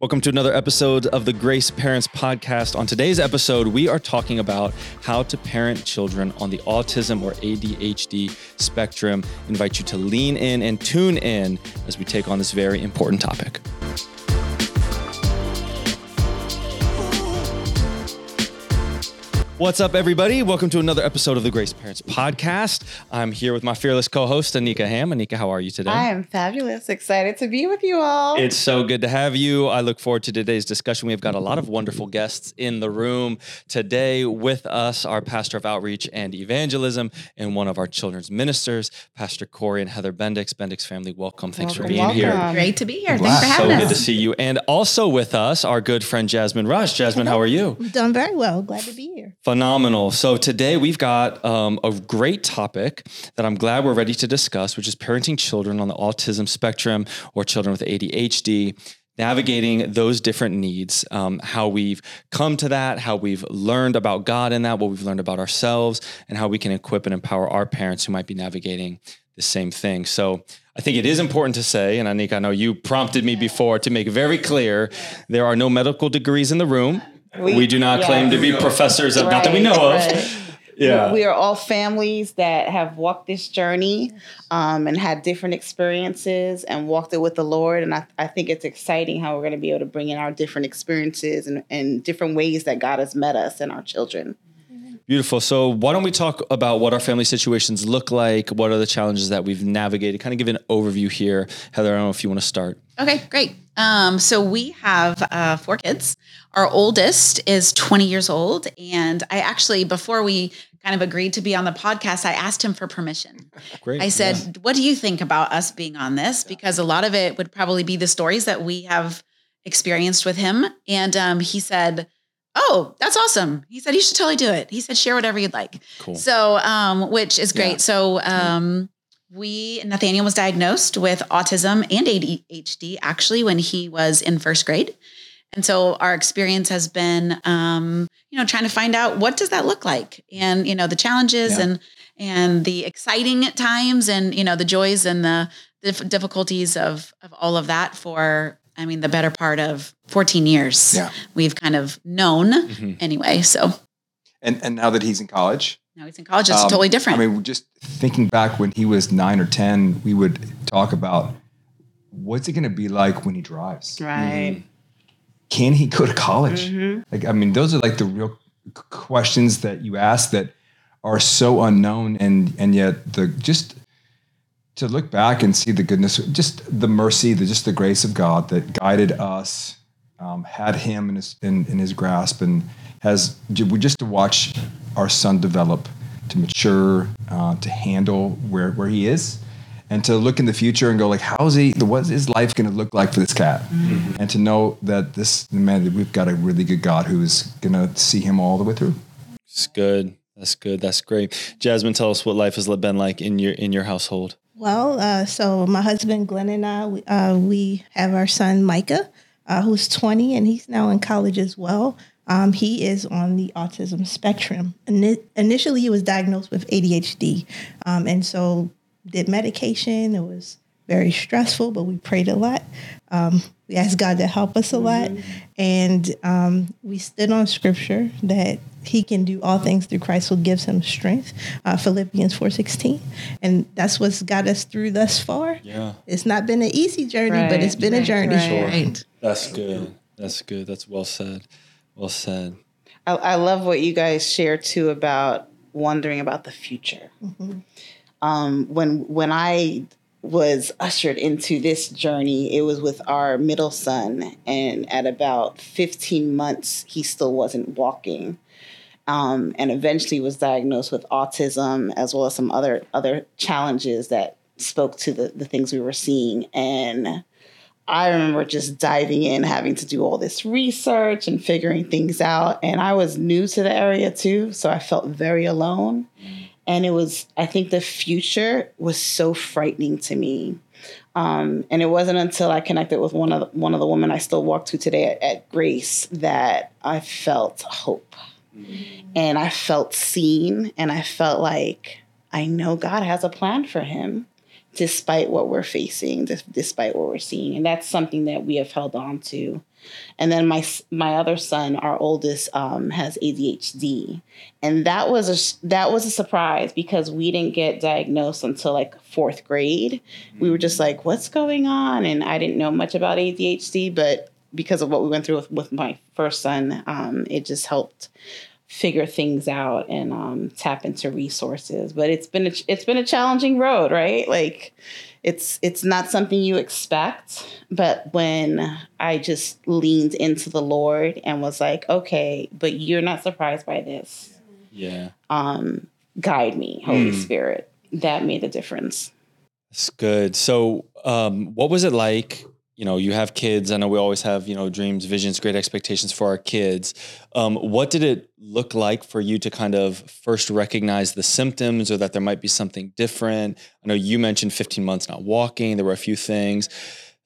Welcome to another episode of the Grace Parents Podcast. On today's episode, we are talking about how to parent children on the autism or ADHD spectrum. invite you to lean in and tune in as we take on this very important topic. What's up, everybody? Welcome to another episode of the Grace Parents Podcast. I'm here with my fearless co host, Anica Ham. Anika, how are you today? I am fabulous. Excited to be with you all. It's so good to have you. I look forward to today's discussion. We've got a lot of wonderful guests in the room today with us our pastor of outreach and evangelism and one of our children's ministers, Pastor Corey and Heather Bendix. Bendix family, welcome. Thanks Welcome, for being here. Great to be here. Wow. Thanks for having us. So good to see you. And also with us, our good friend Jasmine Rush. Jasmine, how are you? I'm doing very well. Glad to be here. Phenomenal. So today we've got um, a great topic that I'm glad we're ready to discuss, which is parenting children on the autism spectrum or children with ADHD. Navigating those different needs, um, how we've come to that, how we've learned about God in that, what we've learned about ourselves, and how we can equip and empower our parents who might be navigating the same thing. So I think it is important to say, and Anica, I know you prompted me before to make very clear there are no medical degrees in the room. We, do not yeah. claim to be professors of, not that we Right, know of. Yeah. We are all families that have walked this journey um, and had different experiences and walked it with the Lord. And I, I think it's exciting how we're going to be able to bring in our different experiences and, and different ways that God has met us and our children. Beautiful. So, why don't we talk about what our family situations look like? What are the challenges that we've navigated? Kind of give an overview here. Heather, I don't know if you want to start. Okay, great. Um, so we have uh, four kids. Our oldest is 20 years old. And I actually, before we kind of agreed to be on the podcast, I asked him for permission. Great. I said, What do you think about us being on this? Because a lot of it would probably be the stories that we have experienced with him. And um, he said, Oh, that's awesome. He said, You should totally do it. He said, Share whatever you'd like. Cool. So, um, which is great. Yeah. So, um, we Nathaniel was diagnosed with autism and ADHD actually when he was in first grade, and so our experience has been, um, you know, trying to find out what does that look like, and you know, the challenges Yeah. and and the exciting times, and you know, the joys and the, dif- difficulties of of all of that. For I mean, the better part of fourteen years, Yeah. we've kind of known Mhm. anyway. So And and now that he's in college, now he's in college; it's um, totally different. I mean, just thinking back when he was nine or ten, we would talk about what's it going to be like when he drives. Right. Can he go to college? Mhm. Like, I mean, those are like the real questions that you ask that are so unknown, and and yet the just to look back and see the goodness, just the mercy, the just the grace of God that guided us, um, had him in his in, in his grasp, and has we just to watch our son develop, to mature, uh, to handle where where he is, and to look in the future and go like, how's he? What is life going to look like for this cat? And to know that this man, that we've got a really good God who is going to see him all the way through. It's good. That's good. That's great. Jasmine, tell us what life has been like in your in your household. Well, uh, so my husband Glenn and I, we, uh, we have our son Micah, uh, who's 20, and he's now in college as well. Um, he is on the autism spectrum. Ini- initially, he was diagnosed with ADHD, um, and so did medication. It was very stressful, but we prayed a lot. Um, we asked God to help us a lot, and um, we stood on Scripture that He can do all things through Christ who gives Him strength. Uh, Philippians four sixteen, and that's what's got us through thus far. Yeah. It's not been an easy journey, but it's been a journey. right. right. That's good. That's good. That's well said. Well said. I, I love what you guys share too about wondering about the future. Um, when when I was ushered into this journey, it was with our middle son, and at about 15 months, he still wasn't walking, um, and eventually was diagnosed with autism as well as some other other challenges that spoke to the the things we were seeing and. I remember just diving in, having to do all this research and figuring things out. And I was new to the area too, so I felt very alone. And it was, I think the future was so frightening to me. Um, and it wasn't until I connected with one of the, one of the women I still walk to today at, at Grace that I felt hope. And I felt seen, and I felt like I know God has a plan for him despite what we're facing, despite what we're seeing, and that's something that we have held on to. And then my my other son, our oldest, um, has ADHD, and that was a that was a surprise because we didn't get diagnosed until like fourth grade. We were just like, "What's going on?" And I didn't know much about ADHD, but because of what we went through with, with my first son, um, it just helped figure things out and um, tap into resources. But it's been a, it's been a challenging road, right? Like it's it's not something you expect. But when I just leaned into the Lord and was like, okay, but you're not surprised by this. Yeah. Um, guide me, Holy mm. Spirit. That made the difference. That's good. So, um, what was it like you know, you have kids. I know we always have, you know, dreams, visions, great expectations for our kids. Um, what did it look like for you to kind of first recognize the symptoms or that there might be something different? I know you mentioned 15 months not walking. There were a few things.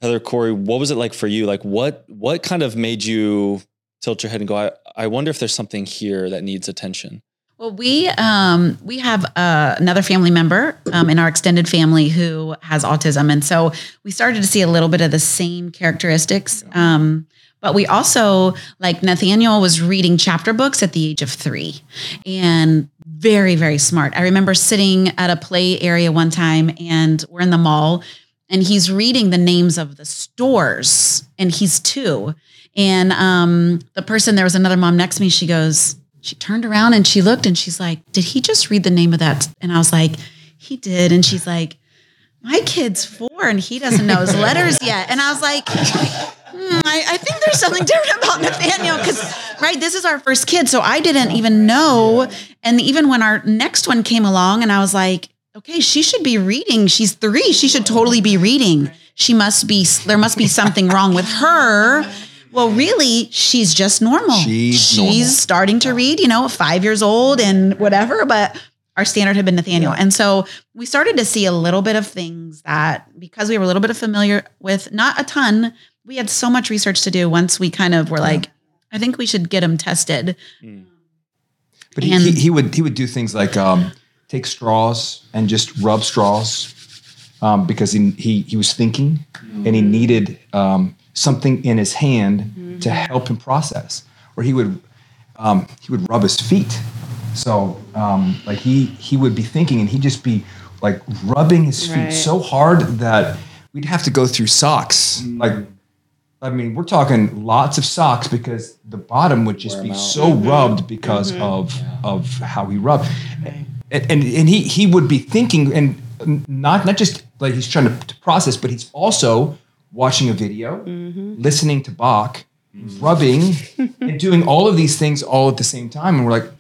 Heather, Corey, what was it like for you? Like what what kind of made you tilt your head and go, I, I wonder if there's something here that needs attention? Well, we um, we have uh, another family member um, in our extended family who has autism, and so we started to see a little bit of the same characteristics. Um, but we also like Nathaniel was reading chapter books at the age of three, and very very smart. I remember sitting at a play area one time, and we're in the mall, and he's reading the names of the stores, and he's two. And um, the person there was another mom next to me. She goes she turned around and she looked and she's like, Did he just read the name of that? And I was like, He did. And she's like, My kid's four and he doesn't know his letters yet. And I was like, hmm, I, I, think there's something different about Nathaniel because, right, this is our first kid. So I didn't even know. And even when our next one came along and I was like, okay, she should be reading. She's three. She should totally be reading. She must be, there must be something wrong with her well, really, she's just normal. She's, she's normal. starting to read, you know, five years old and whatever, but our standard had been Nathaniel. Yeah. And so we started to see a little bit of things that because we were a little bit of familiar with, not a ton, we had so much research to do once we kind of were yeah. like, I think we should get him tested. Mm. But he, he, he, would he would do things like um, take straws and just rub straws um, because he, he he was thinking mm. and he needed um, something in his hand mm-hmm. to help him process. Or he would um, he would rub his feet. So um, like he he would be thinking and he'd just be like rubbing his feet right. so hard that we'd have to go through socks. Mm-hmm. Like I mean, we're talking lots of socks because the bottom would just Wear be so mm-hmm. rubbed because mm-hmm. of yeah. of how he rubbed. And, and and he he would be thinking and not not just like he's trying to, to process, but he's also watching a video, mm-hmm. listening to Bach, mm-hmm. rubbing, and doing all of these things all at the same time. And we're like,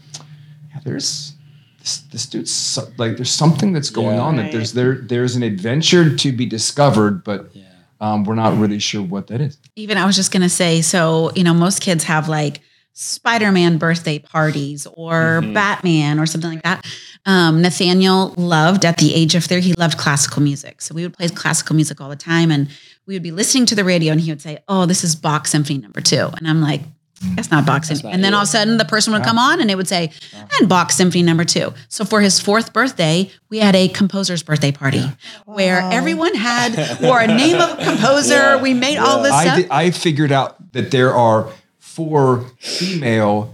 yeah, there's this, this dude's so, like, there's something that's going yeah, on. Right. That there's there there's an adventure to be discovered, but. Yeah. Um, we're not really sure what that is. Even I was just gonna say, so you know, most kids have like Spider-Man birthday parties or mm-hmm. Batman or something like that. Um, Nathaniel loved at the age of three, he loved classical music. So we would play classical music all the time. And we would be listening to the radio and he would say, Oh, this is Bach Symphony number two. And I'm like, that's not Bach Symphony. and then you. all of a sudden the person would come on and it would say, and Bach Symphony number two. So for his fourth birthday, we had a composer's birthday party yeah. where wow. everyone had wore a name of a composer. Yeah. We made yeah. all this I, stuff. Did, I figured out that there are four female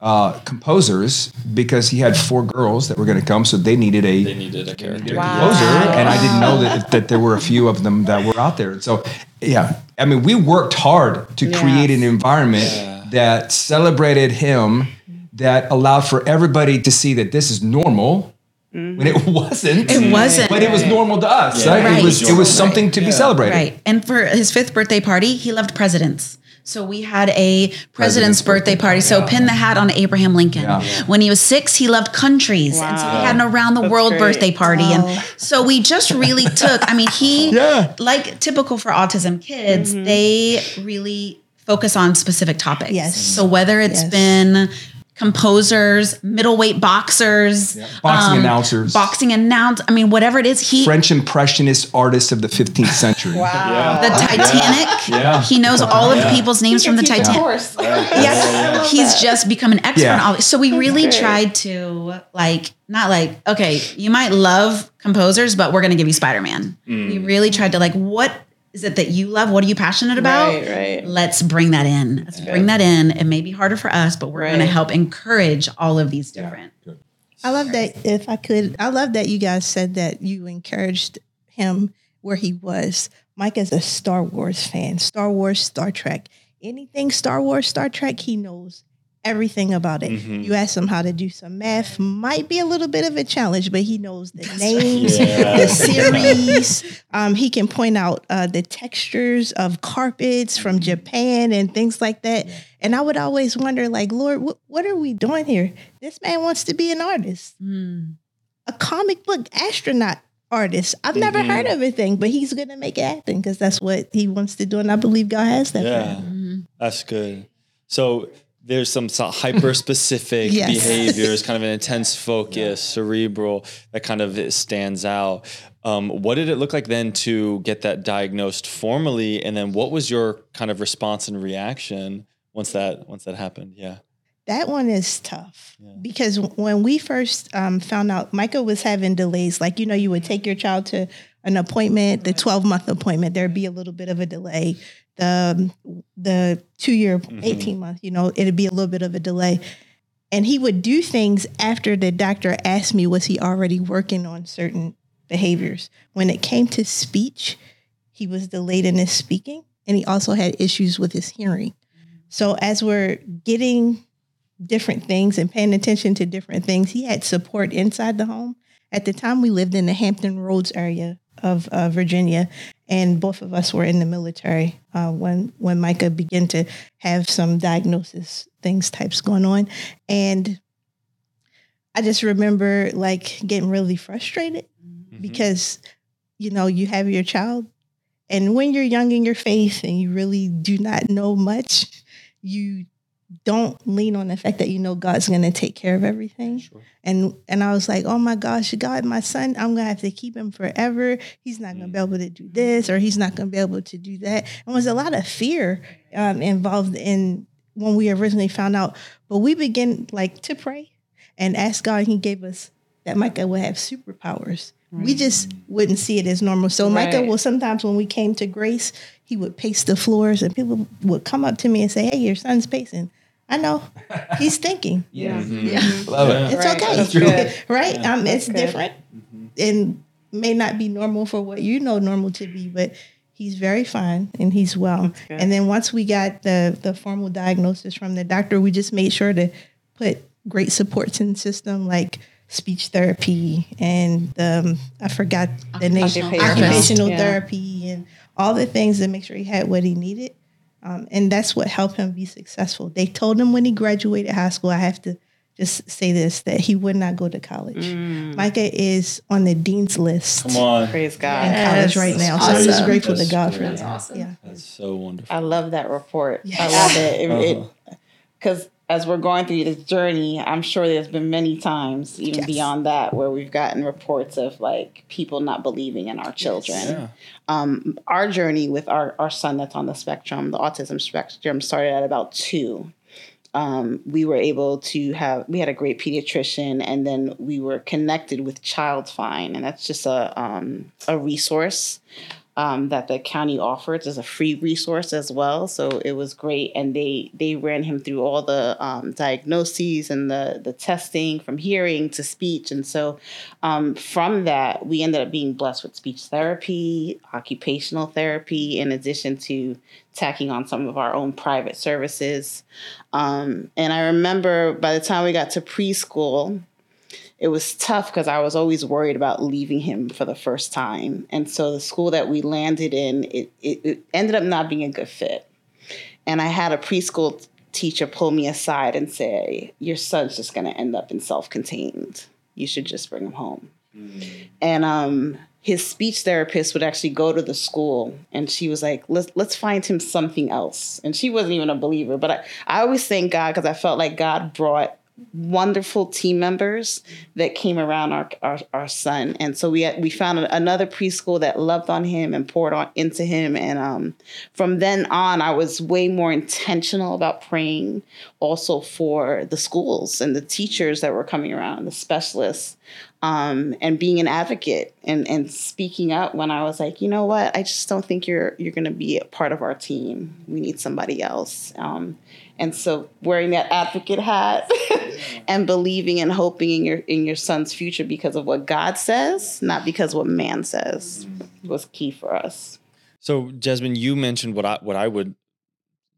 uh, composers because he had four girls that were going to come, so they needed a they needed a character wow. composer, and I didn't know that that there were a few of them that were out there. So yeah, I mean, we worked hard to yes. create an environment yeah. that celebrated him, that allowed for everybody to see that this is normal. Mm-hmm. When it wasn't, it wasn't, but it was normal to us. Yeah. Right? Right. It was, it was something right. to be celebrated. Right. And for his fifth birthday party, he loved presidents. So we had a president's, president's birthday, birthday, party. So pin the hat on Abraham Lincoln. Yeah. When he was six, he loved countries. Wow. And so we had an around the world great. birthday party. And so we just really took, I mean, he, yeah. like typical for autism kids, mm-hmm. they really focus on specific topics. Yes. So whether it's yes. been composers, middleweight boxers, Boxing um, announcers, boxing announce. I mean, whatever it is, he French impressionist artists of the 15th century. Wow. the Titanic. Yeah. He knows all of the people's names from the Teach a Titanic. course. Yes, he's just become an expert Yeah. all this. So we really great. tried to like not like okay, you might love composers, but we're going to give you Spider Man. We really tried to like what is it that you love? What are you passionate about? Right, right. Let's bring that in. Let's bring that in. It may be harder for us, but we're going to help encourage all of these different. I love that. If I could, I love that you guys said that you encouraged him where he was. Mike is a Star Wars fan. Star Wars, Star Trek, anything Star Wars, Star Trek, he knows everything about it. Mm-hmm. You ask him how to do some math, might be a little bit of a challenge, but he knows the names, Yeah. the series. Um, he can point out uh, the textures of carpets from mm-hmm. Japan and things like that. And I would always wonder, like, Lord, what, what are we doing here? This man wants to be an artist, mm. a comic book astronaut artist. I've never mm-hmm. heard of a thing, but he's going to make it happen because that's what he wants to do. And I believe God has that for Yeah, him. that's good. So there's some hyper specific Yes. behaviors, kind of an intense focus, cerebral, that kind of stands out. Um, what did it look like then to get that diagnosed formally, and then what was your kind of response and reaction once that once that happened? Yeah. That one is tough because when we first um, found out Micah was having delays, like, you know, you would take your child to an appointment, the 12 month appointment, there'd be a little bit of a delay. The, the two year, mm-hmm. 18 month, you know, it'd be a little bit of a delay. And he would do things after the doctor asked me, was he already working on certain behaviors? When it came to speech, he was delayed in his speaking and he also had issues with his hearing. So as we're getting different things and paying attention to different things. He had support inside the home. At the time, we lived in the Hampton Roads area of uh, Virginia, and both of us were in the military uh, when when Micah began to have some diagnosis things types going on, and I just remember like getting really frustrated because you know you have your child, and when you're young in your faith and you really do not know much, you don't lean on the fact that you know God's going to take care of everything. And and I was like, oh my gosh, God, my son, I'm going to have to keep him forever. He's not going to be able to do this, or he's not going to be able to do that. And was a lot of fear um, involved in when we originally found out. But we began like to pray and ask God. He gave us that Micah would have superpowers. We just wouldn't see it as normal. So Micah Right. will sometimes when we came to Grace, he would pace the floors, and people would come up to me and say, "Hey, your son's pacing." I know he's thinking. Yeah. yeah Love it. It's Right. okay, That's good. right? Um, it's good. different, and may not be normal for what you know normal to be, but he's very fine and he's well. And then once we got the the formal diagnosis from the doctor, we just made sure to put great supports in the system like speech therapy and um, I forgot the name Occupational occupational therapist. Yeah. therapy and all the things to make sure he had what he needed. Um, and that's what helped him be successful. They told him when he graduated high school, I have to just say this, that he would not go to college. Mm. Micah is on the dean's list Come on. Praise in God. college right now. So I'm just grateful That's to God for great. that. awesome. Yeah. That's so wonderful. I love that report. I love it. Uh-huh. Because as we're going through this journey, I'm sure there's been many times, even Yes. beyond that, where we've gotten reports of like people not believing in our children. Yeah. Um, our journey with our, our son that's on the spectrum, the autism spectrum, started at about two. Um, we were able to have we had a great pediatrician, and then we were connected with Child Find, and that's just a um, a resource um, that the county offers as a free resource as well. So it was great, and they they ran him through all the um, diagnoses and the the testing from hearing to speech, and so um, from that we ended up being blessed with speech therapy, occupational therapy, in addition to tacking on some of our own private services. Um, and I remember by the time we got to preschool, it was tough because I was always worried about leaving him for the first time. And so the school that we landed in, it, it, it ended up not being a good fit. And I had a preschool teacher pull me aside and say, Your son's just going to end up in self contained. You should just bring him home. And um, his speech therapist would actually go to the school and she was like, let's, let's find him something else. And she wasn't even a believer, but I, I always thank God because I felt like God brought wonderful team members that came around our, our, our son. And so we had, we found another preschool that loved on him and poured on into him. And um, from then on, I was way more intentional about praying also for the schools and the teachers that were coming around, the specialists, um, and being an advocate and, and speaking up when I was like, you know what, I just don't think you're you're going to be a part of our team. We need somebody else. Um, and so wearing that advocate hat and believing and hoping in your in your son's future because of what God says, not because what man says, was key for us. So Jasmine, you mentioned what I what I would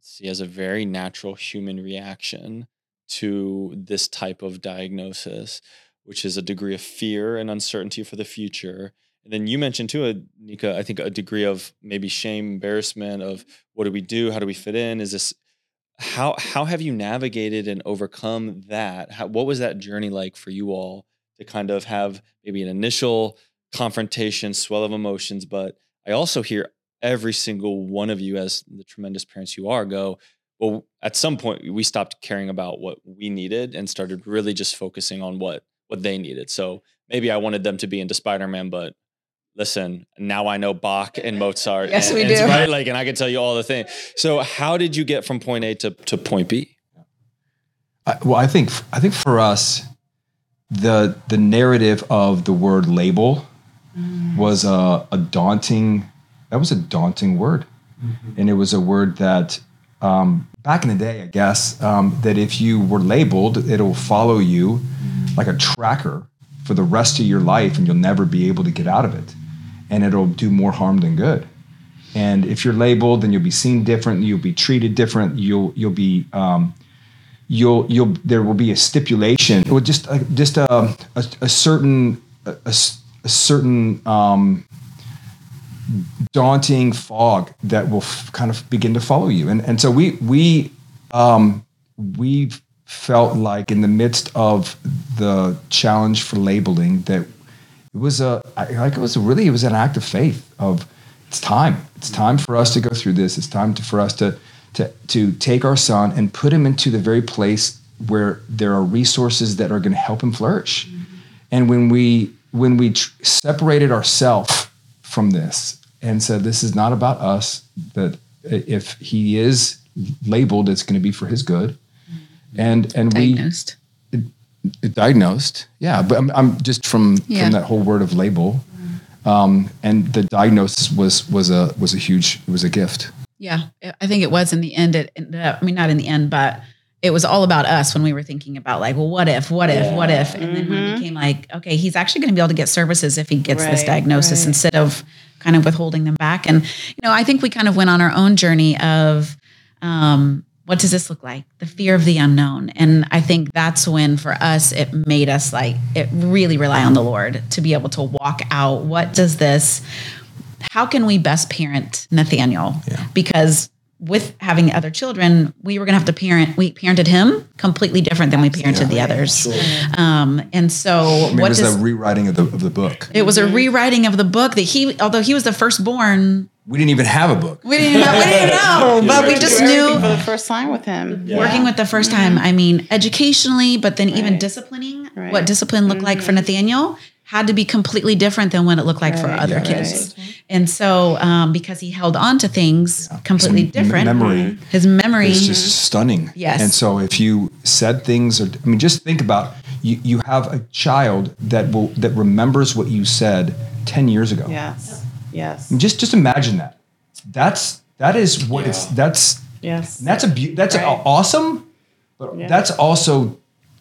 see as a very natural human reaction to this type of diagnosis, which is a degree of fear and uncertainty for the future. And then you mentioned too, uh, Nika, I think a degree of maybe shame, embarrassment of what do we do? How do we fit in? Is this how how have you navigated and overcome that? How, what was that journey like for you all to kind of have maybe an initial confrontation, swell of emotions, but I also hear every single one of you as the tremendous parents you are go, well, at some point we stopped caring about what we needed and started really just focusing on what what they needed. So maybe I wanted them to be into Spider-Man, but listen, now I know Bach and Mozart. Yes, and, we and do. Right? Like, and I can tell you all the things. So how did you get from point A to, to point B? I, well, I think I think for us, the the narrative of the word label was a, a daunting. That was a daunting word, and it was a word that um, back in the day, I guess, um, that if you were labeled, it'll follow you like a tracker for the rest of your life, and you'll never be able to get out of it, and it'll do more harm than good. And if you're labeled, then you'll be seen different. You'll be treated different. You'll you'll be um, you'll you'll there will be a stipulation or just a, just a, a, a certain a, a certain um, daunting fog that will f- kind of begin to follow you and and so we we um, we felt like in the midst of the challenge for labeling that it was a like it was a really it was an act of faith of it's time. It's time for us to go through this. It's time to, for us to to to take our son and put him into the very place where there are resources that are going to help him flourish. Mm-hmm. And when we when we tr- separated ourselves from this and said this is not about us that if he is labeled it's going to be for his good. Mm-hmm. And and we Diagnosed. diagnosed yeah but i'm, I'm just from Yeah. from that whole word of label um, and the diagnosis was was a was a huge it was a gift Yeah, I think it was in the end. It ended up, I mean, not in the end, but it was all about us when we were thinking about like, well, what if, what if, what if, and then when it became like, okay, he's actually going to be able to get services if he gets this diagnosis right. instead of kind of withholding them back. And you know, I think we kind of went on our own journey of. Um, what does this look like? The fear of the unknown. And I think that's when for us it made us like it really rely on the Lord to be able to walk out what does this how can we best parent Nathaniel? Because with having other children, we were going to have to parent. We parented him completely different than we parented the others. Um, and so, I mean, it was does a rewriting of the of the book it was a rewriting of the book that he, although he was the firstborn, we didn't even have a book we didn't know, we didn't know, but we just knew for the first time with him. working with the first time. I mean, educationally, but then even disciplining, Right. what discipline looked like for Nathaniel had to be completely different than what it looked like for other right. kids. And so, um, because he held on to things completely His different, memory his memory, is just stunning. Yes. And so if you said things, or I mean, just think about you. You have a child that will that remembers what you said ten years ago. Yes. Yes. And just just imagine that. That's that is what it's that's Yes. that's a beau- that's Right. a- awesome, but Yeah. that's also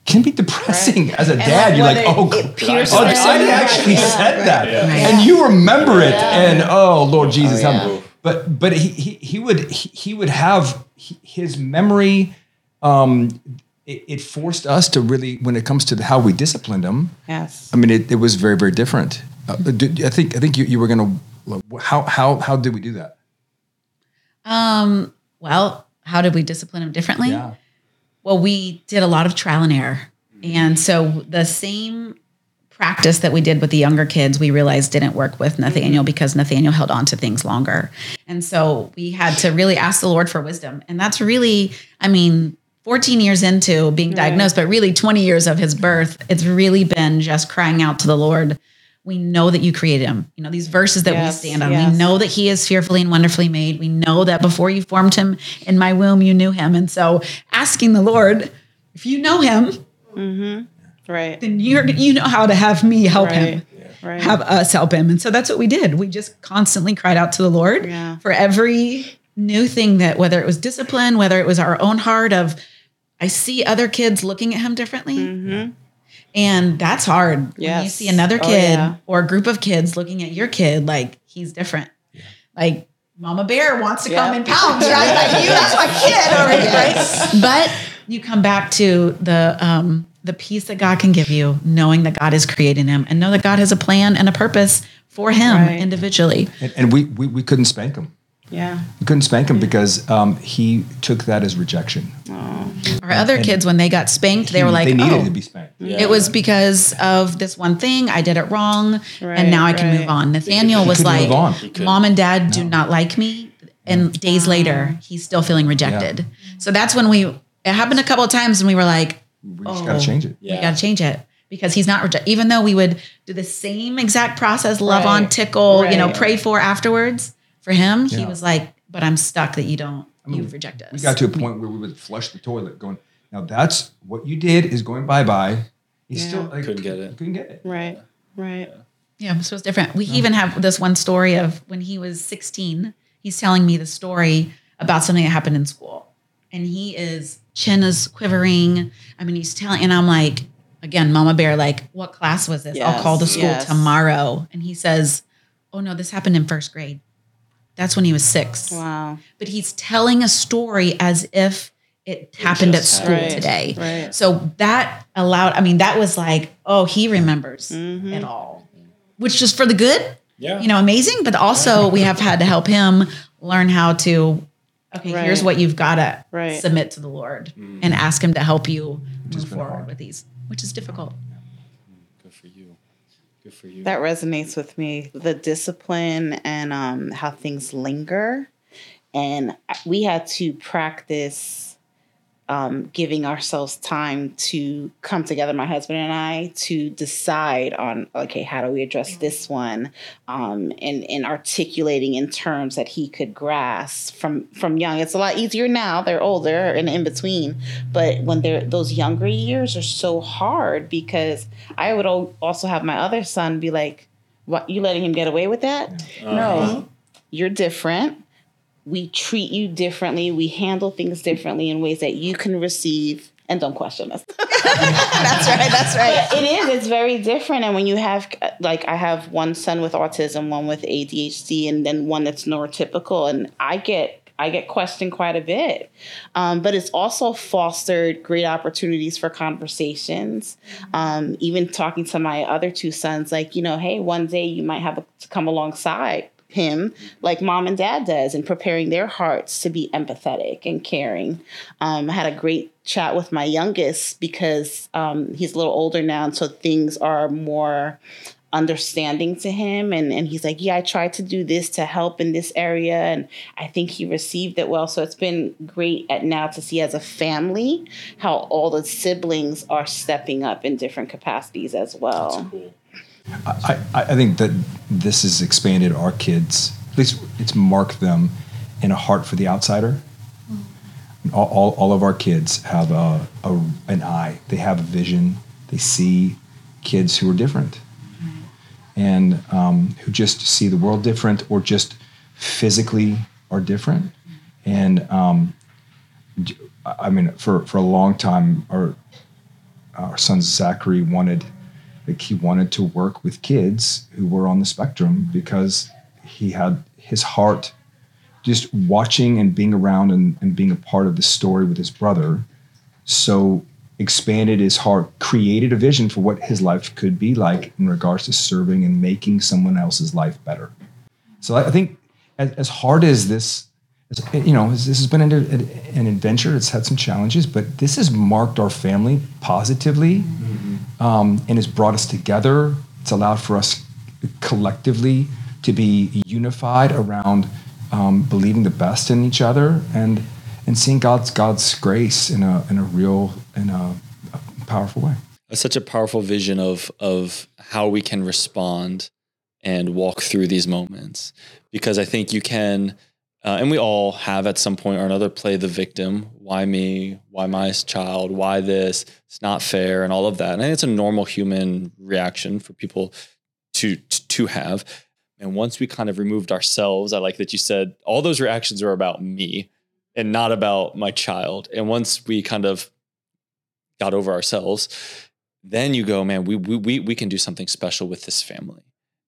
can be depressing as a And dad. You're like, whether oh, it God, pierces oh, them. I actually Yeah. said that, Right. and you remember it, and oh Lord Jesus, yeah. help. But but he he, he would he, he would have his memory. Um, it, it forced us to really, when it comes to the, how we disciplined him. Yes. I mean, it, it was very very different. Uh, do- I think I think you, you were gonna. How how how did we do that? um, well, how did we discipline him differently? Well, we did a lot of trial and error. And so the same practice that we did with the younger kids, we realized didn't work with Nathaniel because Nathaniel held on to things longer. And so we had to really ask the Lord for wisdom. And that's really, I mean, 14 years into being diagnosed, but really 20 years of his birth, it's really been just crying out to the Lord. We know that you created him. You know, these verses that Yes, we stand on, yes. we know that he is fearfully and wonderfully made. We know that before you formed him in my womb, you knew him. And so asking the Lord, if you know him, mm-hmm. Right. then you're you know how to have me help him Right. Right. have us help him and so that's what we did we just constantly cried out to the lord Yeah. for every new thing that whether it was discipline whether it was our own heart of i see other kids looking at him differently mm-hmm. And that's hard when you. See another Oh, kid yeah. or a group of kids looking at your kid like he's different like mama bear wants to come and pounce right like you that's my kid already right but you come back to the um the peace that God can give you, knowing that God is creating him and know that God has a plan and a purpose for him Right. individually. And, and we, we we couldn't spank him. Yeah. We couldn't spank him because um, he took that as rejection. Our other kids, when they got spanked, they were like, they needed oh, to be spanked. it was because of this one thing. I did it wrong. Right, and now I can right. move on. Nathaniel was like, move on. He mom and dad do not like me. And days later, he's still feeling rejected. So that's when we, it happened a couple of times and we were like, We just got to Oh. change it. we got to change it because he's not reject. Even though we would do the same exact process, love on, Right. tickle, you know, pray for afterwards. For him, he was like, "But I'm stuck that you don't, you reject us." We got to a point where we would flush the toilet going, now that's what you did is going bye bye. He Yeah. still like, Couldn't get it. Couldn't get it. Right. Right. Yeah, so it's different. We even have this one story of when he was 16. He's telling me the story about something that happened in school, and he is chin is quivering. I mean, he's telling, and I'm like, again, Mama Bear, like, what class was this? I'll call the school yes. tomorrow. And he says, Oh no, this happened in first grade. That's when he was six. Wow. But he's telling a story as if it happened at school happened. today. Right. So that allowed, I mean, that was like, oh, he remembers Mm-hmm. it all, which is for the good, Yeah. you know, amazing. But also, we have had to help him learn how to, okay, here's what you've got to Right. submit to the Lord and ask him to help you move forward hard. with these, which is difficult. Good for you. That resonates with me. The discipline and um, how things linger. And we had to practice um, giving ourselves time to come together, my husband and I, to decide on, okay, how do we address this one? Um, and, and articulating in terms that he could grasp from, from young. It's a lot easier now. They're older and in between. But when they're, those younger years are so hard because I would also have my other son be like, what, you letting him get away with that? No, you're different. We treat you differently. We handle things differently in ways that you can receive and don't question us. That's right. That's right. it is. It's very different. And when you have, like, I have one son with autism, one with ADHD, and then one that's neurotypical, and I get. I get questioned quite a bit, um, but it's also fostered great opportunities for conversations. Um, even talking to my other two sons, like you know, hey, one day you might have to come alongside him like mom and dad does and preparing their hearts to be empathetic and caring. Um, i had a great chat with my youngest because um, he's a little older now and so things are more understanding to him. And, and he's like yeah i tried to do this to help in this area and i think he received it well. So it's been great at now to see as a family how all the siblings are stepping up in different capacities as well. Cool. I, I I think that this has expanded our kids. At least it's marked them in a heart for the outsider. All, all, all of our kids have a, a an eye. They have a vision. They see kids who are different, and um, who just see the world different, or just physically are different. And um, I mean, for for a long time, our our son Zachary wanted like he wanted to work with kids who were on the spectrum because he had his heart just watching and being around and, and being a part of the story with his brother so expanded his heart created a vision for what his life could be like in regards to serving and making someone else's life better. So i think as, as hard as this you know this has been an, an adventure. It's had some challenges but this has marked our family positively mm-hmm. Um, and has brought us together. It's allowed for us collectively to be unified around um, believing the best in each other, and and seeing God's God's grace in a in a real in a, a powerful way. That's such a powerful vision of of how we can respond and walk through these moments because I think you can uh, and we all have at some point or another play the victim. Why me? Why my child? Why this? It's not fair, and all of that. And it's a normal human reaction for people to to have. And once we kind of removed ourselves, I like that you said all those reactions are about me and not about my child. And once we kind of got over ourselves, then you go, man, we we we can do something special with this family.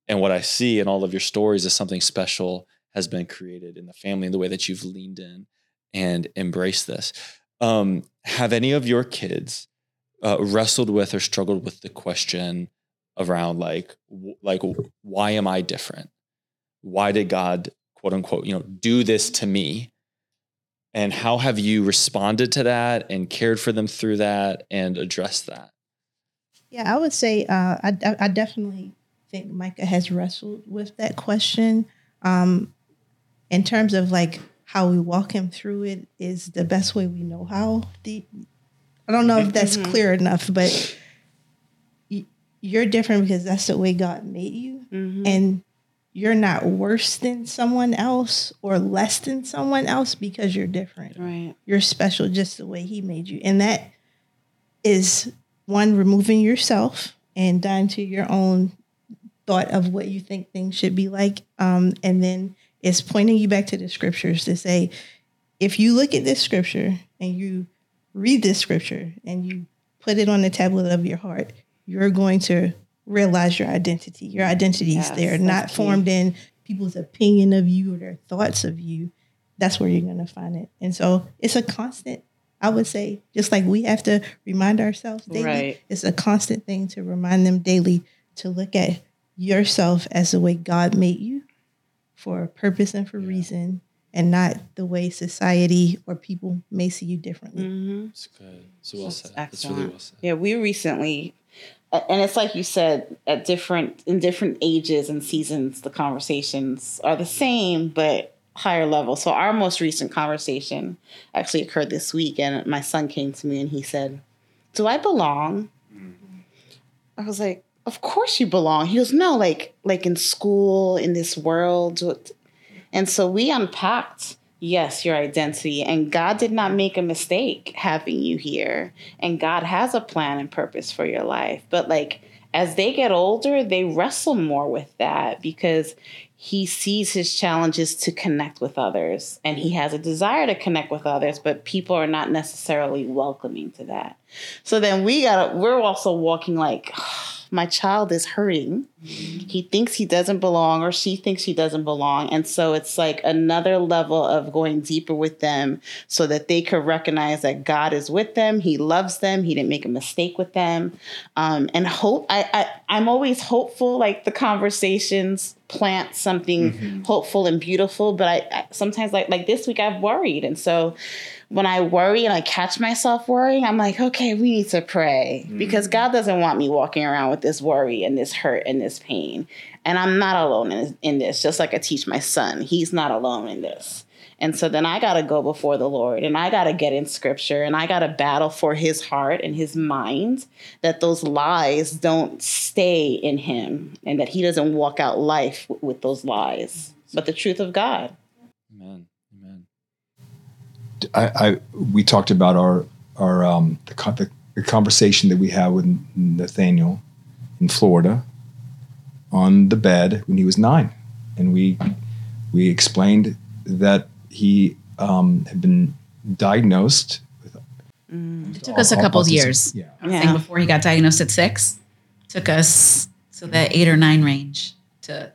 And what I see in all of your stories is something special has been created in the family and the way that you've leaned in and embraced this. Um, have any of your kids uh, wrestled with or struggled with the question around like w- like why am I different? Why did God quote unquote you know do this to me? And how have you responded to that and cared for them through that and addressed that? Yeah, I would say uh, I, I definitely think Micah has wrestled with that question. Um, in terms of like how we walk him through it is the best way we know how. The, I don't know if that's mm-hmm. clear enough, but you're different because that's the way God made you. Mm-hmm. And you're not worse than someone else or less than someone else because you're different. Right. You're special just the way he made you. And that is one removing yourself and down to your own thought of what you think things should be like. Um, and then it's pointing you back to the scriptures to say, if you look at this scripture and you read this scripture and you put it on the tablet of your heart, you're going to realize your identity. Your identity is yes, there, not key. formed in people's opinion of you or their thoughts of you. That's where you're going to find it. And so it's a constant, I would say, just like we have to remind ourselves daily, right. it's a constant thing to remind them daily to look at yourself as the way God made you for a purpose and for yeah. reason and not the way society or people may see you differently. Mm-hmm. That's good. So well said. That's really well said. Yeah, we recently, and it's like you said, at different in different ages and seasons, the conversations are the same, but higher level. So our most recent conversation actually occurred this week, and my son came to me and he said, "Do I belong?" Mm-hmm. I was like, of course you belong. He goes, no, like like in school, in this world. And so we unpacked, yes, your identity. And God did not make a mistake having you here. And God has a plan and purpose for your life. But like as they get older, they wrestle more with that because he sees his challenges to connect with others and he has a desire to connect with others but people are not necessarily welcoming to that so then we got we're also walking like my child is hurting. He thinks he doesn't belong, or she thinks she doesn't belong. And so it's like another level of going deeper with them so that they could recognize that God is with them. He loves them. He didn't make a mistake with them. Um, and hope, I, I, I'm always hopeful, like the conversations plant something mm-hmm. hopeful and beautiful. But I, I sometimes, like, like this week, I've worried. And so, when I worry and I catch myself worrying, I'm like, okay, we need to pray mm-hmm. because God doesn't want me walking around with this worry and this hurt and this pain. And I'm not alone in, in this, just like I teach my son. He's not alone in this. And so then I got to go before the Lord and I got to get in scripture and I got to battle for his heart and his mind that those lies don't stay in him and that he doesn't walk out life with those lies, but the truth of God. Amen. I, I we talked about our our um, the, the, the conversation that we had with Nathaniel in Florida on the bed when he was nine, and we we explained that he um, had been diagnosed. With, mm. It took us a couple of years. Yeah. yeah. before he got diagnosed at six, took us to the eight or nine range to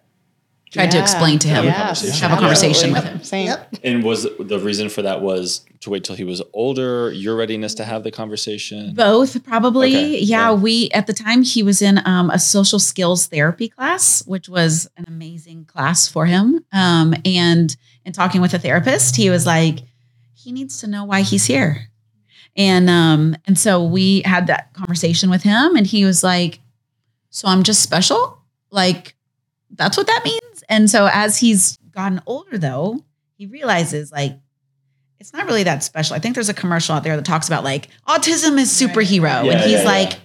tried yeah. to explain to him, yeah. have a conversation with him. Same. Yep. And was the reason for that was to wait till he was older, your readiness to have the conversation? Both, probably. Okay. Yeah, yeah, we at the time he was in um, a social skills therapy class, which was an amazing class for him. Um, and in talking with a therapist, he was like, he needs to know why he's here. And um, and so we had that conversation with him, and he was like, "So I'm just special? Like that's what that means?" And so as he's gotten older though, he realizes like it's not really that special. I think there's a commercial out there that talks about like autism is superhero. Yeah, and he's yeah, yeah. like,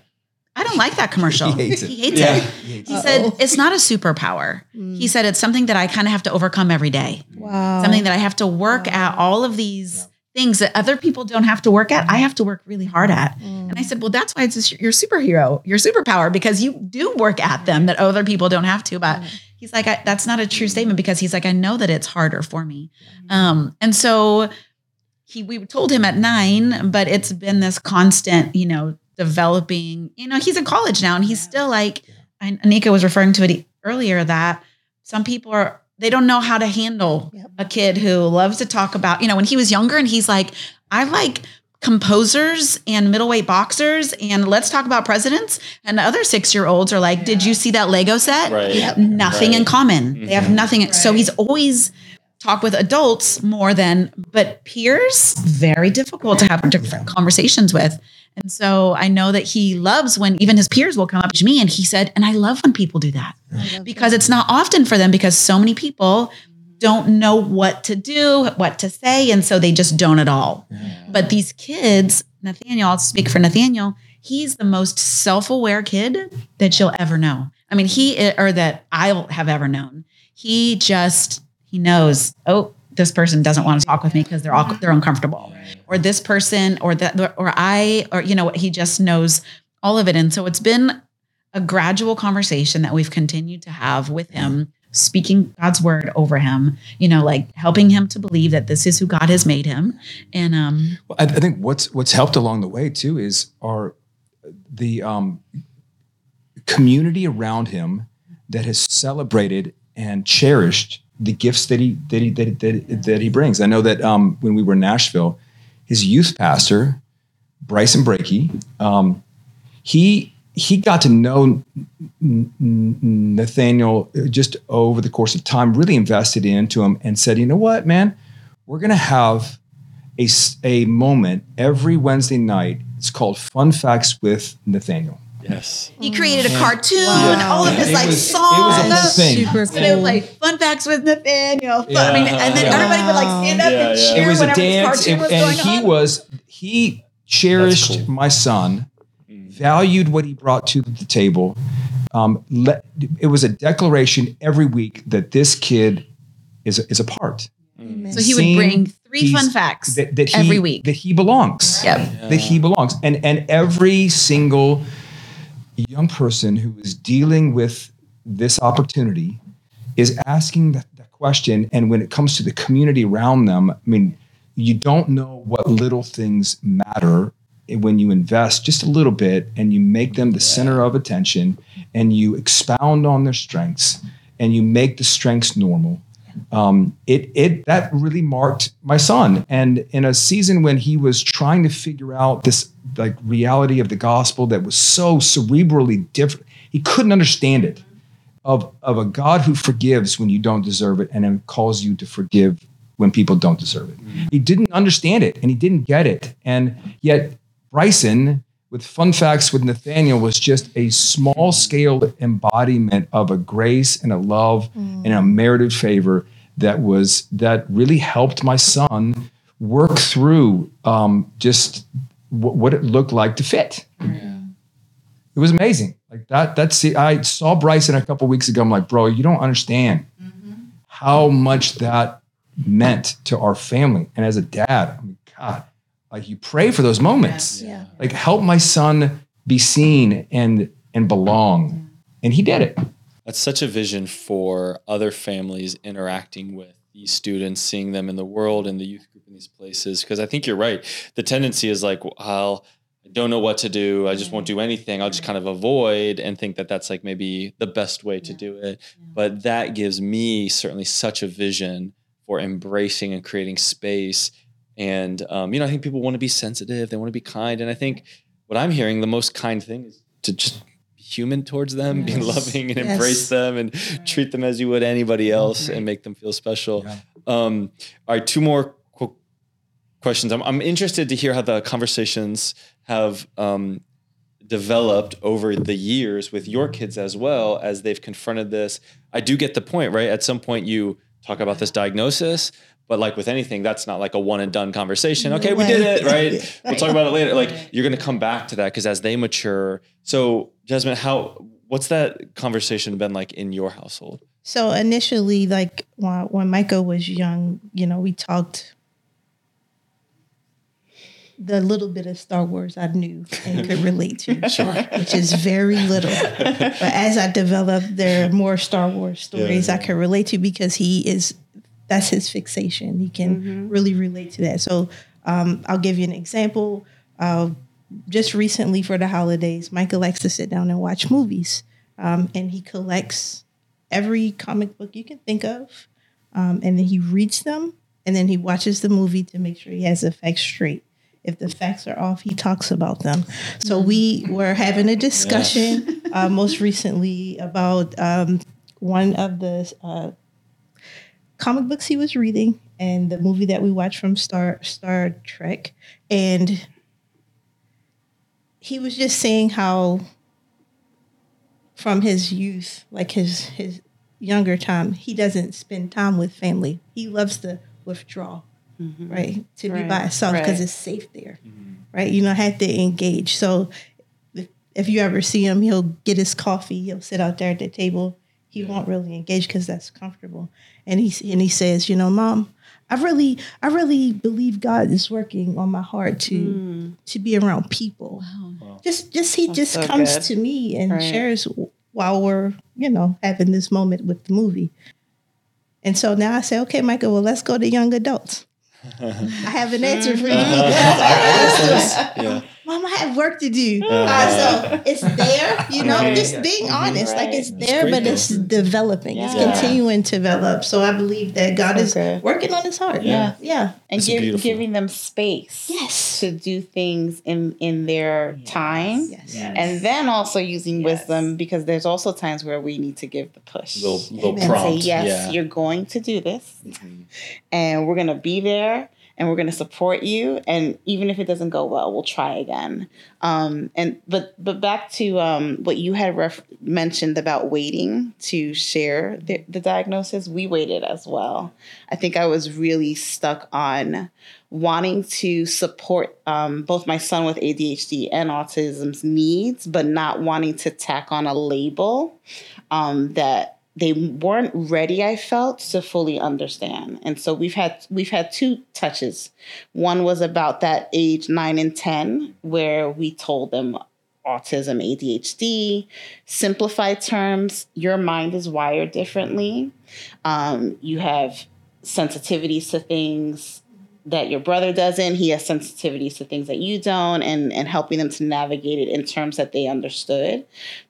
I don't like that commercial. He hates it. He hates Yeah. it. He said, it's not a superpower. He said, it's something that I kind of have to overcome every day. Wow. Something that I have to work at all of these things that other people don't have to work at. I have to work really hard at. And I said, well, that's why it's your superhero, your superpower, because you do work at them that other people don't have to. But he's like, I, that's not a true statement because he's like, I know that it's harder for me. Um, and so he, we told him at nine, but it's been this constant, you know, developing, you know, he's in college now and he's still like, and Anica was referring to it earlier that some people are, they don't know how to handle Yep. a kid who loves to talk about, you know, when he was younger and he's like, I like composers and middleweight boxers and let's talk about presidents. And the other six year olds are like, Did you see that Lego set? Right. Yep. Nothing in Right. common. They have mm-hmm. nothing. So he's always talk with adults more than, but peers, very difficult to have different conversations with. And so I know that he loves when even his peers will come up to me and he said, and I love when people do that because it's not often for them because so many people don't know what to do, what to say. And so they just don't at all. But these kids, Nathaniel, I'll speak for Nathaniel, he's the most self aware kid that you'll ever know. I mean, he, or that I'll have ever known. He just, he knows, oh, this person doesn't want to talk with me because they're all they're uncomfortable, or this person, or that, or I, or you know, what he just knows all of it. And so it's been a gradual conversation that we've continued to have with him, speaking God's word over him, you know, like helping him to believe that this is who God has made him. And um, Well, I, I think what's what's helped along the way too is our the um, community around him that has celebrated and cherished the gifts that he that he that, that, that he brings. I know that um, when we were in Nashville, his youth pastor Bryson Brakey, um, he he got to know N- N- Nathaniel just over the course of time, really invested into him, and said, "You know what, man, we're going to have." a, a moment every Wednesday night. It's called Fun Facts with Nathaniel. Yes. he created a cartoon, Wow. all of this It like was- it was a thing. Super So they were cool. like fun facts with Nathaniel. Fun- I mean, and then Yeah. everybody would like stand up Yeah, and yeah. cheer It was a whenever this dance, cartoon and, was and going he on. was he cherished cool. my son, valued what he brought to the table. Um, let, it was a declaration every week that this kid is a, is a part. Amen. so he would bring three fun facts that, that he, every week. that he belongs. Yep. That he belongs. And and every single young person who is dealing with this opportunity is asking that, that question. And when it comes to the community around them, I mean, you don't know what little things matter when you invest just a little bit and you make them the center of attention and you expound on their strengths and you make the strengths normal um, it it that really marked my son. And in a season when he was trying to figure out this like reality of the gospel that was so cerebrally different, he couldn't understand it. Of of a God who forgives when you don't deserve it, and then calls you to forgive when people don't deserve it. He didn't understand it, and he didn't get it. And yet Bryson. With fun facts with Nathaniel was just a small scale embodiment of a grace and a love and a merited favor that was that really helped my son work through um, just w- what it looked like to fit. It was amazing. Like that. That's the, I saw Bryson a couple weeks ago. I'm like, bro, you don't understand how much that meant to our family. And as a dad, I mean, God, like you pray for those moments. Yeah. Like help my son be seen and and belong. Mm-hmm. And he did it. That's such a vision for other families interacting with these students, seeing them in the world and the youth group in these places. Because I think you're right. The tendency is like, well, I don't know what to do. I just won't do anything. I'll just kind of avoid and think that that's like maybe the best way to do it. But that gives me certainly such a vision for embracing and creating space. And, um, you know, I think people want to be sensitive, they want to be kind. And I think what I'm hearing, the most kind thing is to just be human towards them, be loving and Yes. embrace them and treat them as you would anybody else and make them feel special. Yeah. Um, all right, two more qu- questions. I'm, I'm interested to hear how the conversations have um, developed over the years with your kids as well as they've confronted this. I do get the point, right? At some point, you talk about this diagnosis, But like with anything, that's not like a one and done conversation. Okay, we did it, right? We'll talk about it later. Like you're gonna come back to that because as they mature. So Jasmine, how what's that conversation been like in your household? So initially, like when, when Micah was young, you know, we talked the little bit of Star Wars I knew and could relate to, which is very little. But as I developed, there are more Star Wars stories I could relate to because he is that's his fixation. He can really relate to that. So um, I'll give you an example. Uh, just recently for the holidays, Micah likes to sit down and watch movies, um, and he collects every comic book you can think of, um, and then he reads them, and then he watches the movie to make sure he has the facts straight. If the facts are off, he talks about them. So we were having a discussion uh, most recently about um, one of the uh, comic books he was reading and the movie that we watched from Star Star Trek, and he was just saying how from his youth, like his his younger time, he doesn't spend time with family. He loves to withdraw, mm-hmm. right? To be by himself because right. it's safe there, mm-hmm. right? You don't have to engage. So if, if you ever see him, he'll get his coffee. He'll sit out there at the table. He won't really engage because that's comfortable. And he and he says, you know, mom, I really, I really believe God is working on my heart to to be around people. Just, just he just so comes good. to me and Right. shares while we're, you know, having this moment with the movie. And so now I say, okay, Michael, well, let's go to young adults. I have an answer for you. yeah. Mom, I have work to do. Uh, so it's there, you know, Right. just being honest. Like it's there, great, but it's developing. It's Yeah. continuing to develop. So I believe that God So is working on his heart. Yeah. Yeah. and give, giving them space Yes. to do things in in their time Yes. and then also using Yes. wisdom because there's also times where we need to give the push Little little Amen. say prompt. yes yeah. you're going to do this Mhm. and we're going to be there and we're going to support you and even if it doesn't go well we'll try again. Um, and but but back to um, what you had ref- mentioned about waiting to share the, the diagnosis we waited as well. I think i was really stuck on wanting to support um, both my son with adhd and autism's needs but not wanting to tack on a label um, that they weren't ready i felt to fully understand. And so we've had we've had two touches. One was about that age 9 and 10 where we told them autism adhd simplified terms your mind is wired differently. Um, you have sensitivities to things that your brother doesn't. He has sensitivities to things that you don't and and helping them to navigate it in terms that they understood.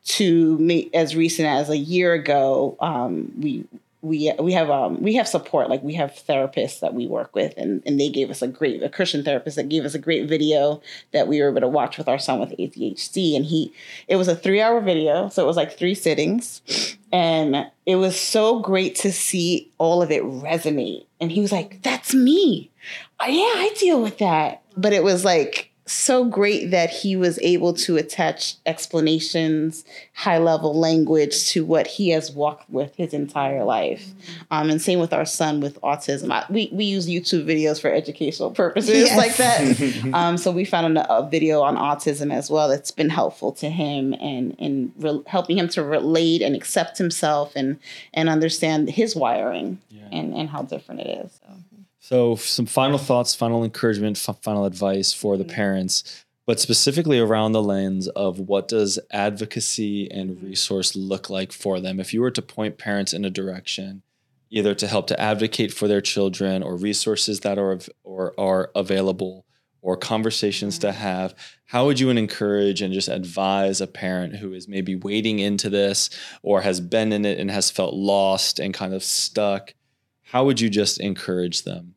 To me as recent as a year ago um, we we we have um we have support like we have therapists that we work with and and they gave us a great a Christian therapist that gave us a great video that we were able to watch with our son with ADHD and he it was a 3 hour video so it was like 3 sittings and it was so great to see all of it resonate and he was like that's me. "Oh, yeah I deal with that. But it was like so great that he was able to attach explanations, high level language to what he has walked with his entire life. Um, and same with our son with autism. I, we, we use YouTube videos for educational purposes Yes. like that. um, so we found a, a video on autism as well that's been helpful to him and, and re- helping him to relate and accept himself and, and understand his wiring and, and how different it is. So. So, some final thoughts, final encouragement, final advice for the mm-hmm. parents, but specifically around the lens of what does advocacy and mm-hmm. resource look like for them? If you were to point parents in a direction, either to help to advocate for their children or resources that are or are available or conversations to mm-hmm. have, how would you encourage and just advise a parent who is maybe wading into this or has been in it and has felt lost and kind of stuck? How would you just encourage them?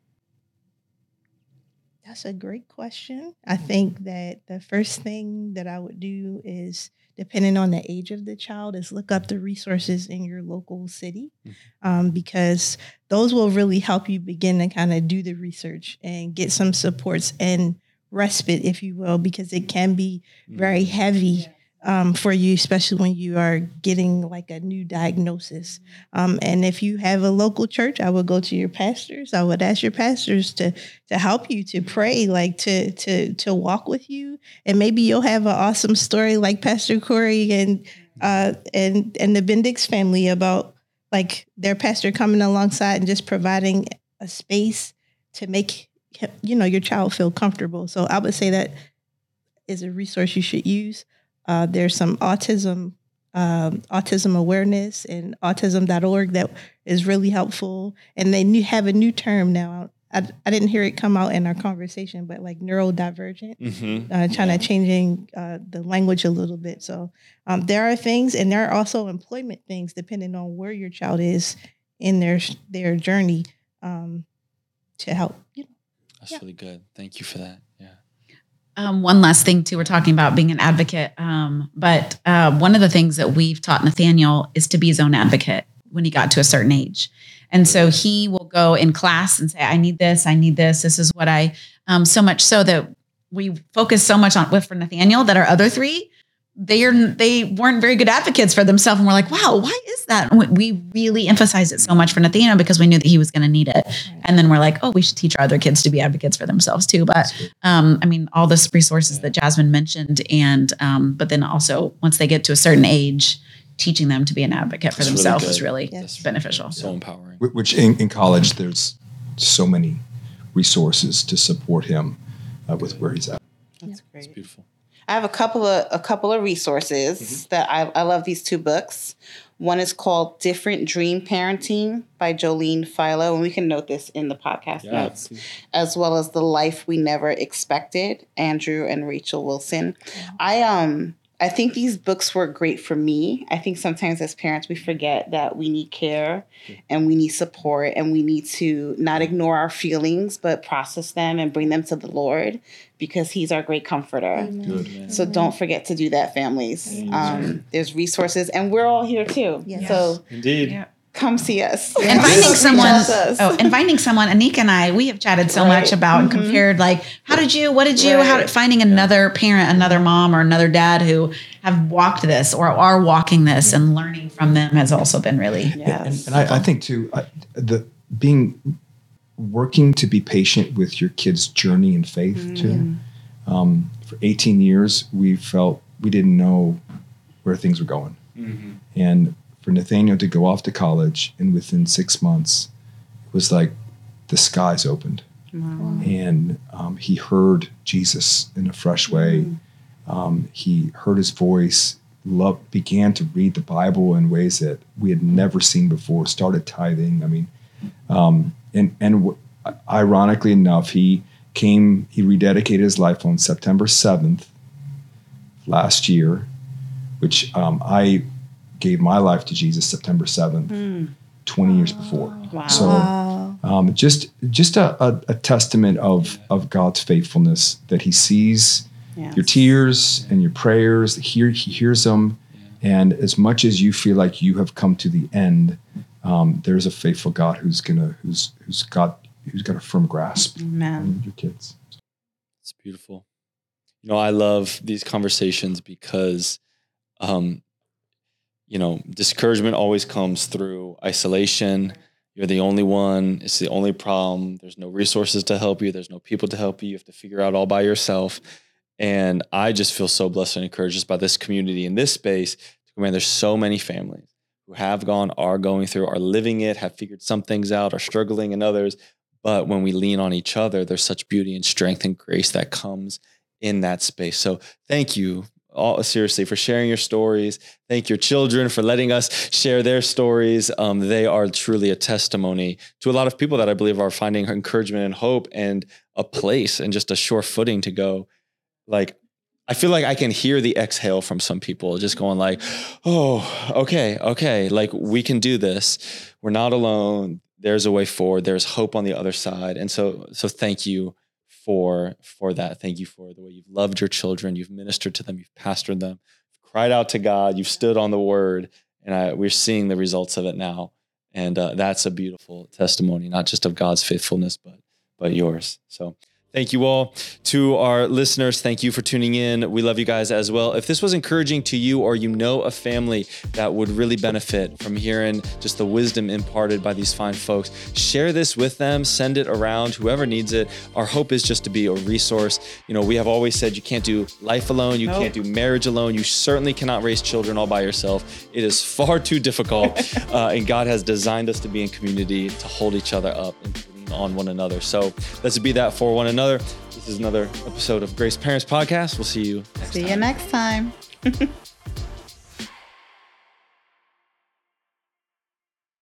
That's a great question. I think that the first thing that I would do is, depending on the age of the child, is look up the resources in your local city um, because those will really help you begin to kind of do the research and get some supports and respite, if you will, because it can be very heavy um, for you, especially when you are getting like a new diagnosis. Um, and if you have a local church, I would go to your pastors. I would ask your pastors to to help you to pray, like to to to walk with you, and maybe you'll have an awesome story like Pastor Corey and uh, and and the Bendix family about like their pastor coming alongside and just providing a space to make you know your child feel comfortable. So I would say that is a resource you should use. Uh, there's some autism um, autism awareness and autism.org that is really helpful. And they new, have a new term now. I, I didn't hear it come out in our conversation, but like neurodivergent, mm-hmm. uh, trying yeah. to changing uh, the language a little bit. So um, there are things, and there are also employment things depending on where your child is in their their journey um, to help. You know. That's yeah. really good. Thank you for that. Um, one last thing too, we're talking about being an advocate, um, but uh, one of the things that we've taught Nathaniel is to be his own advocate when he got to a certain age, and so he will go in class and say, "I need this, I need this, this is what I." Um, so much so that we focus so much on with for Nathaniel that our other three they are they weren't very good advocates for themselves. And we're like wow why is that? And we really emphasized it so much for nathaniel because we knew that he was going to need it. And then we're like oh we should teach our other kids to be advocates for themselves too. But um, i mean all the resources that jasmine mentioned and um, but then also once they get to a certain age teaching them to be an advocate for That's themselves really is really yes. beneficial. so empowering. Which in, in, college there's so many resources to support him uh, with where he's at. That's great. It's beautiful. I have a couple of a couple of resources mm-hmm. that I, I love these two books. One is called Different Dream Parenting by Jolene Philo, and we can note this in the podcast yeah, notes, as well as The Life We Never Expected, Andrew and Rachel Wilson. I um I think these books were great for me. I think sometimes as parents, we forget that we need care and we need support and we need to not ignore our feelings, but process them and bring them to the Lord because He's our great comforter. So don't forget to do that, families. Um, there's resources and we're all here too. Yes. So, indeed. Yeah come see us. And finding someone, oh, and finding someone, Anica and I, we have chatted so right. much about mm-hmm. and compared, like, how did you, what did you, right. how did, finding another parent, another mom, or another dad who have walked this or are walking this, and learning from them has also been really. Yes. And, and I, I, think too, I, the being working to be patient with your kid's journey in faith mm-hmm. too. Um, for 18 years, we felt we didn't know where things were going, mm-hmm. and for Nathaniel to go off to college, and within six months, it was like the skies opened. Wow. And um, he heard Jesus in a fresh way. Mm. Um, he heard his voice, loved, began to read the Bible in ways that we had never seen before, started tithing. I mean, um, and, and w- ironically enough, he came, he rededicated his life on September 7th last year, which um, I gave my life to Jesus September 7th, mm. 20 years before. Wow. So um, just just a, a, a, testament of, of God's faithfulness that he sees yes. your tears and your prayers, he, he hears them. And as much as you feel like you have come to the end, um, there's a faithful God who's gonna who's who's got who's got a firm grasp Amen. on your kids. It's beautiful. You know, I love these conversations because um, you know, discouragement always comes through isolation. You're the only one. It's the only problem. There's no resources to help you. There's no people to help you. You have to figure out all by yourself. And I just feel so blessed and encouraged just by this community in this space. Man, there's so many families who have gone, are going through, are living it, have figured some things out, are struggling in others. But when we lean on each other, there's such beauty and strength and grace that comes in that space. So thank you all seriously for sharing your stories. Thank your children for letting us share their stories. Um, they are truly a testimony to a lot of people that I believe are finding encouragement and hope and a place and just a sure footing to go. Like, I feel like I can hear the exhale from some people just going like, "Oh, okay, okay, like we can do this. We're not alone. There's a way forward. There's hope on the other side." And so so thank you for for that. Thank you for the way you've loved your children, you've ministered to them, you've pastored them, you've cried out to God, you've stood on the word, and I, we're seeing the results of it now. And uh, that's a beautiful testimony, not just of God's faithfulness, but but yours. So Thank you all. To our listeners, thank you for tuning in. We love you guys as well. If this was encouraging to you or you know a family that would really benefit from hearing just the wisdom imparted by these fine folks, share this with them, send it around, whoever needs it. Our hope is just to be a resource. You know, we have always said you can't do life alone, you Nope. can't do marriage alone, you certainly cannot raise children all by yourself. It is far too difficult. uh, and God has designed us to be in community, to hold each other up and on one another. So let's be that for one another. This is another episode of Grace Parents Podcast. We'll see you next See time. you next time.